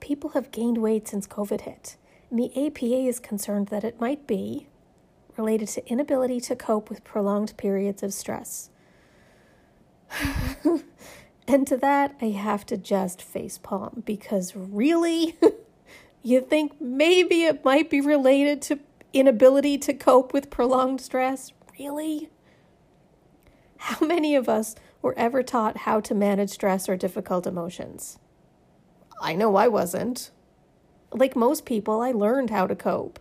People have gained weight since COVID hit, and the APA is concerned that it might be related to inability to cope with prolonged periods of stress. and to that, I have to just face palm because really? you think maybe it might be related to inability to cope with prolonged stress? Really? How many of us were ever taught how to manage stress or difficult emotions? I know I wasn't. Like most people, I learned how to cope.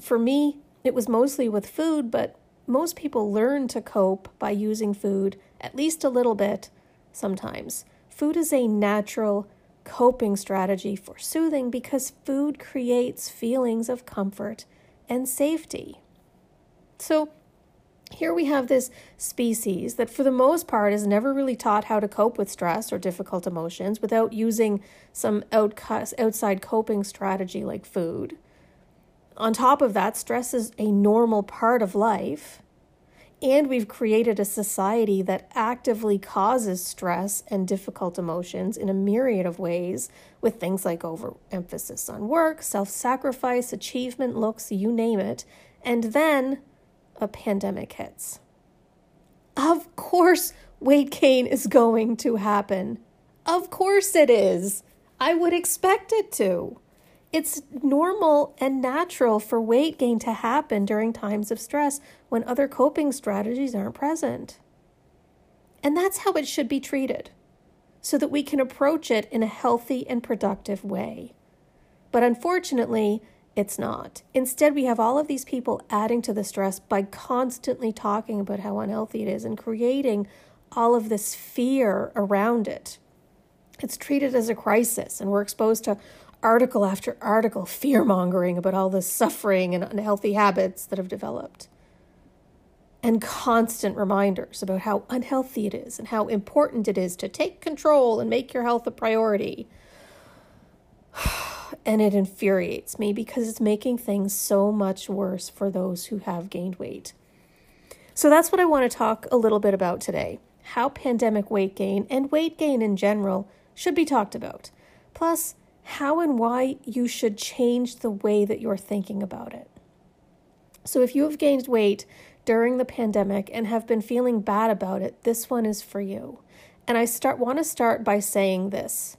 For me, it was mostly with food, but most people learn to cope by using food at least a little bit sometimes. Food is a natural coping strategy for soothing because food creates feelings of comfort and safety. So, here we have this species that, for the most part, is never really taught how to cope with stress or difficult emotions without using some outside coping strategy like food. On top of that, stress is a normal part of life. And we've created a society that actively causes stress and difficult emotions in a myriad of ways, with things like overemphasis on work, self sacrifice, achievement, looks, you name it. And then a pandemic hits. Of course, weight gain is going to happen. Of course, it is. I would expect it to. It's normal and natural for weight gain to happen during times of stress when other coping strategies aren't present. And that's how it should be treated, so that we can approach it in a healthy and productive way. But unfortunately, it's not. Instead, we have all of these people adding to the stress by constantly talking about how unhealthy it is and creating all of this fear around it. It's treated as a crisis, and we're exposed to article after article fear mongering about all the suffering and unhealthy habits that have developed. And constant reminders about how unhealthy it is and how important it is to take control and make your health a priority and it infuriates me because it's making things so much worse for those who have gained weight. So that's what I want to talk a little bit about today how pandemic weight gain and weight gain in general should be talked about, plus, how and why you should change the way that you're thinking about it. So, if you have gained weight during the pandemic and have been feeling bad about it, this one is for you. And I start want to start by saying this.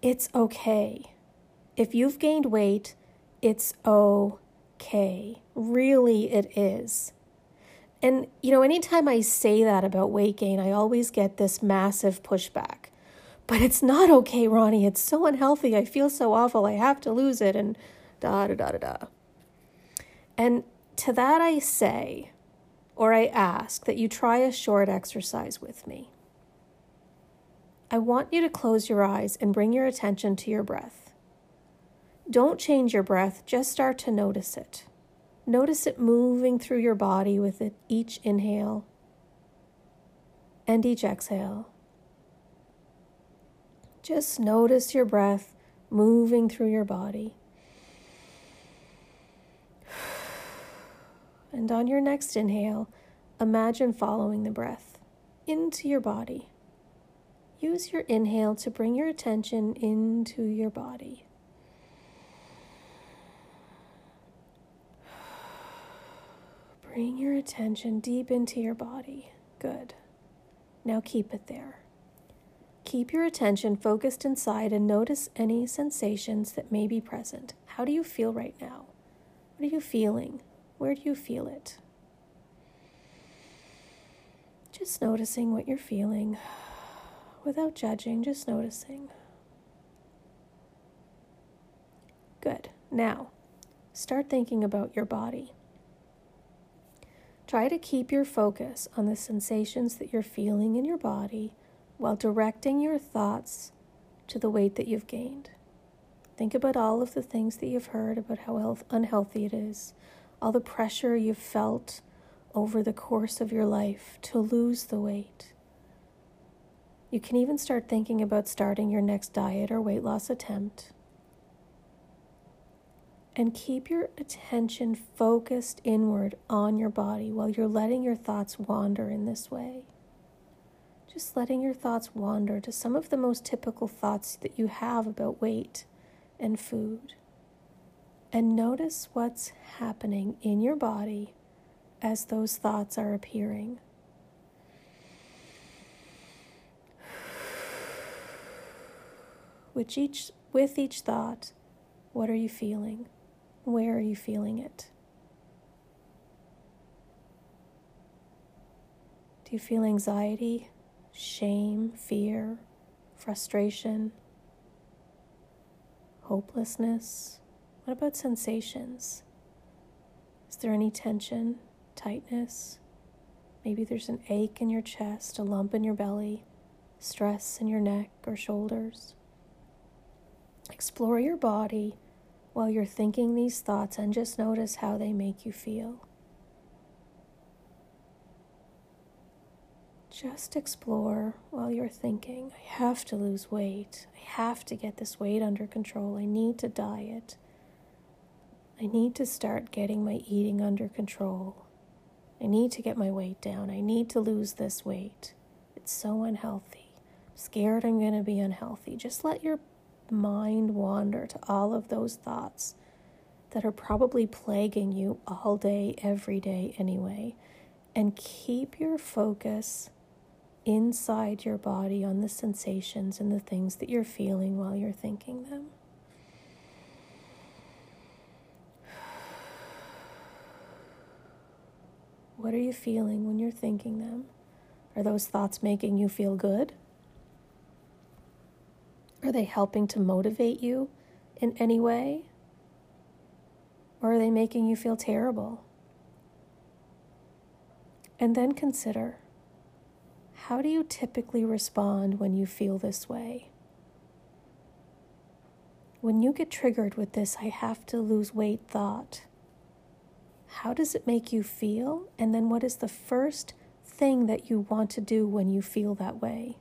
It's okay. If you've gained weight, it's okay. Really, it is. And, you know, anytime I say that about weight gain, I always get this massive pushback. But it's not okay, Ronnie. It's so unhealthy. I feel so awful. I have to lose it. And da da da da da. And to that I say, or I ask, that you try a short exercise with me. I want you to close your eyes and bring your attention to your breath. Don't change your breath, just start to notice it. Notice it moving through your body with it each inhale and each exhale. Just notice your breath moving through your body. And on your next inhale, imagine following the breath into your body. Use your inhale to bring your attention into your body. Bring your attention deep into your body. Good. Now keep it there. Keep your attention focused inside and notice any sensations that may be present. How do you feel right now? What are you feeling? Where do you feel it? Just noticing what you're feeling without judging, just noticing. Good. Now, start thinking about your body. Try to keep your focus on the sensations that you're feeling in your body while directing your thoughts to the weight that you've gained. Think about all of the things that you've heard about how health, unhealthy it is, all the pressure you've felt over the course of your life to lose the weight. You can even start thinking about starting your next diet or weight loss attempt. And keep your attention focused inward on your body while you're letting your thoughts wander in this way. Just letting your thoughts wander to some of the most typical thoughts that you have about weight and food. And notice what's happening in your body as those thoughts are appearing. With each, with each thought, what are you feeling? Where are you feeling it? Do you feel anxiety, shame, fear, frustration, hopelessness? What about sensations? Is there any tension, tightness? Maybe there's an ache in your chest, a lump in your belly, stress in your neck or shoulders. Explore your body while you're thinking these thoughts and just notice how they make you feel. Just explore while you're thinking, I have to lose weight. I have to get this weight under control. I need to diet. I need to start getting my eating under control. I need to get my weight down. I need to lose this weight. It's so unhealthy. I'm scared I'm going to be unhealthy. Just let your mind wander to all of those thoughts that are probably plaguing you all day, every day, anyway. And keep your focus inside your body on the sensations and the things that you're feeling while you're thinking them. What are you feeling when you're thinking them? Are those thoughts making you feel good? Are they helping to motivate you in any way? Or are they making you feel terrible? And then consider how do you typically respond when you feel this way? When you get triggered with this, I have to lose weight thought, how does it make you feel? And then what is the first thing that you want to do when you feel that way?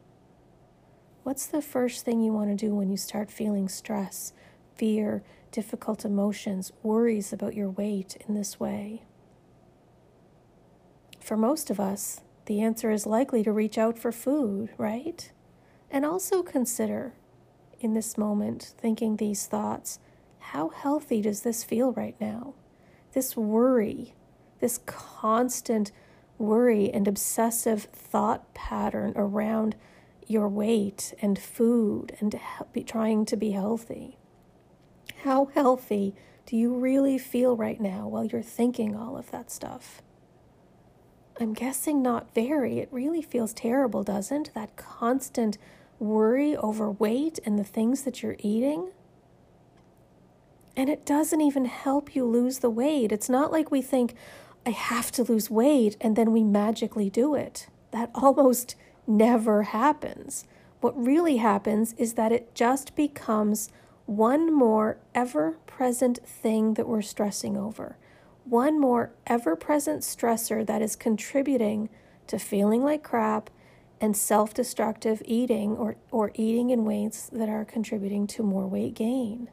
What's the first thing you want to do when you start feeling stress, fear, difficult emotions, worries about your weight in this way? For most of us, the answer is likely to reach out for food, right? And also consider in this moment, thinking these thoughts, how healthy does this feel right now? This worry, this constant worry and obsessive thought pattern around your weight and food and be trying to be healthy. How healthy do you really feel right now while you're thinking all of that stuff? I'm guessing not very. It really feels terrible, doesn't that constant worry over weight and the things that you're eating? And it doesn't even help you lose the weight. It's not like we think, I have to lose weight, and then we magically do it. That almost never happens. What really happens is that it just becomes one more ever present thing that we're stressing over one more ever present stressor that is contributing to feeling like crap and self destructive eating or, or eating in ways that are contributing to more weight gain.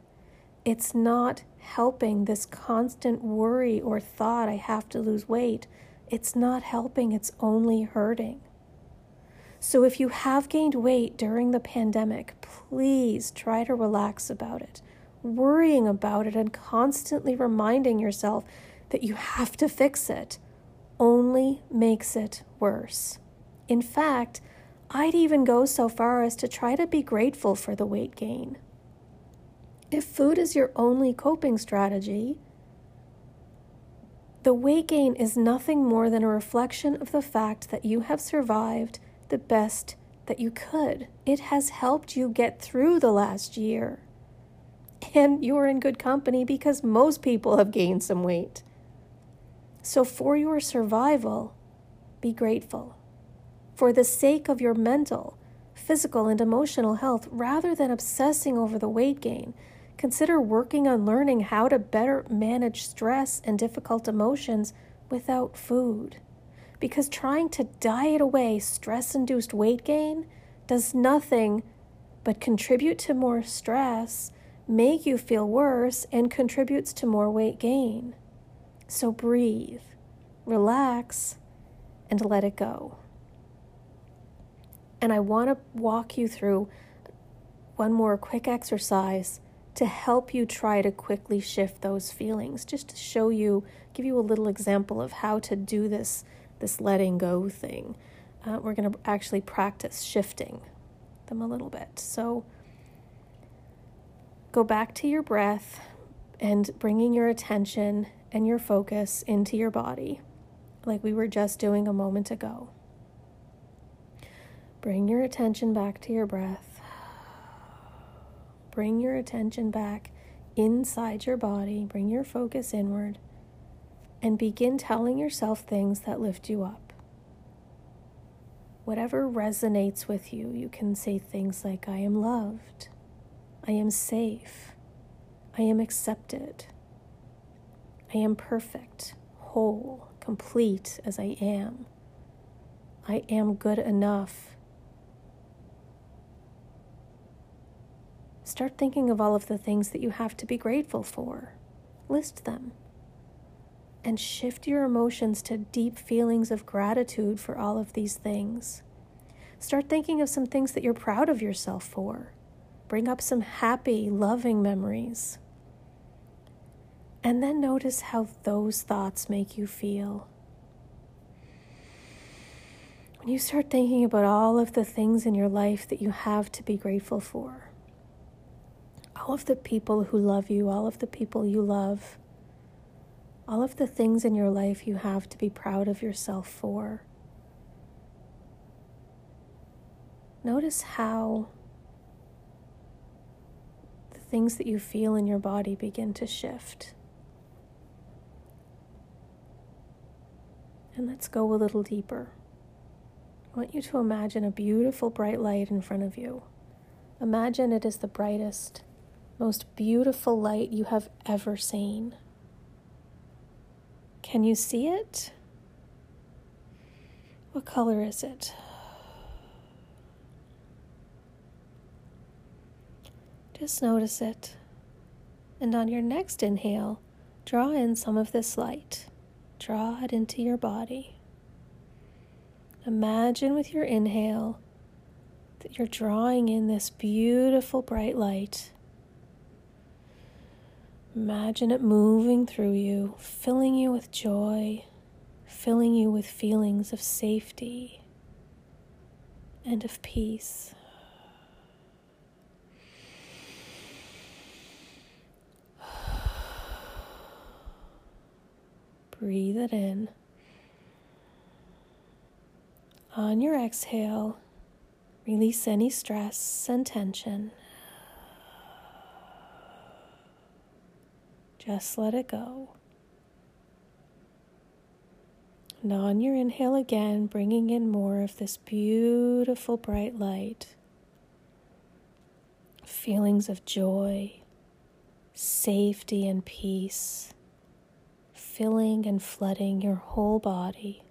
It's not helping this constant worry or thought, I have to lose weight. It's not helping, it's only hurting. So, if you have gained weight during the pandemic, please try to relax about it. Worrying about it and constantly reminding yourself that you have to fix it only makes it worse. In fact, I'd even go so far as to try to be grateful for the weight gain. If food is your only coping strategy, the weight gain is nothing more than a reflection of the fact that you have survived the best that you could. It has helped you get through the last year. And you're in good company because most people have gained some weight. So, for your survival, be grateful. For the sake of your mental, physical, and emotional health, rather than obsessing over the weight gain, Consider working on learning how to better manage stress and difficult emotions without food. Because trying to diet away stress induced weight gain does nothing but contribute to more stress, make you feel worse, and contributes to more weight gain. So breathe, relax, and let it go. And I want to walk you through one more quick exercise to help you try to quickly shift those feelings, just to show you, give you a little example of how to do this, this letting go thing. Uh, we're going to actually practice shifting them a little bit. So go back to your breath and bringing your attention and your focus into your body, like we were just doing a moment ago. Bring your attention back to your breath. Bring your attention back inside your body. Bring your focus inward and begin telling yourself things that lift you up. Whatever resonates with you, you can say things like, I am loved, I am safe, I am accepted, I am perfect, whole, complete as I am, I am good enough. Start thinking of all of the things that you have to be grateful for. List them. And shift your emotions to deep feelings of gratitude for all of these things. Start thinking of some things that you're proud of yourself for. Bring up some happy, loving memories. And then notice how those thoughts make you feel. When you start thinking about all of the things in your life that you have to be grateful for, all of the people who love you, all of the people you love, all of the things in your life you have to be proud of yourself for. Notice how the things that you feel in your body begin to shift. And let's go a little deeper. I want you to imagine a beautiful bright light in front of you. Imagine it is the brightest most beautiful light you have ever seen. Can you see it? What color is it? Just notice it. And on your next inhale, draw in some of this light. Draw it into your body. Imagine with your inhale that you're drawing in this beautiful bright light Imagine it moving through you, filling you with joy, filling you with feelings of safety and of peace. Breathe it in. On your exhale, release any stress and tension. Just let it go. Now, on your inhale again, bringing in more of this beautiful bright light. Feelings of joy, safety, and peace filling and flooding your whole body.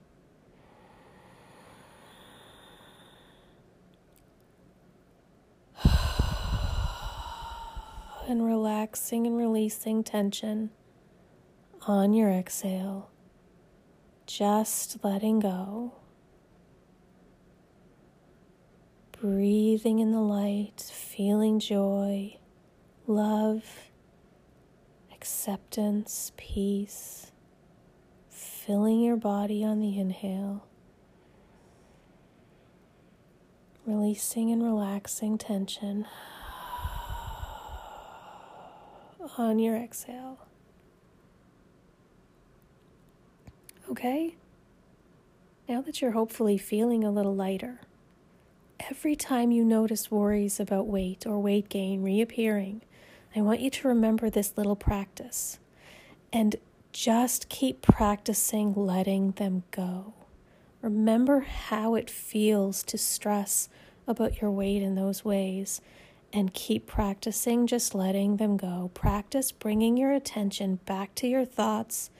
And relaxing and releasing tension on your exhale. Just letting go. Breathing in the light, feeling joy, love, acceptance, peace, filling your body on the inhale. Releasing and relaxing tension on your exhale. Okay? Now that you're hopefully feeling a little lighter, every time you notice worries about weight or weight gain reappearing, I want you to remember this little practice and just keep practicing letting them go. Remember how it feels to stress about your weight in those ways and keep practicing just letting them go. Practice bringing your attention back to your thoughts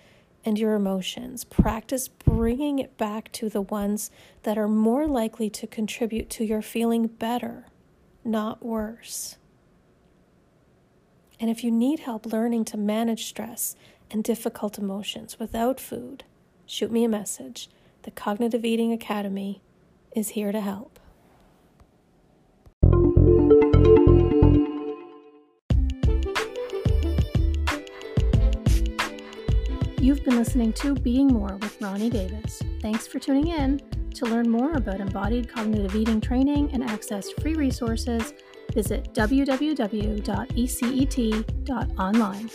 and your emotions. Practice bringing it back to the ones that are more likely to contribute to your feeling better, not worse. And if you need help learning to manage stress and difficult emotions without food, shoot me a message. The Cognitive Eating Academy is here to help. You've been listening to Being More with Ronnie Davis. Thanks for tuning in. To learn more about embodied cognitive eating training and access free resources, visit www.ecet.online.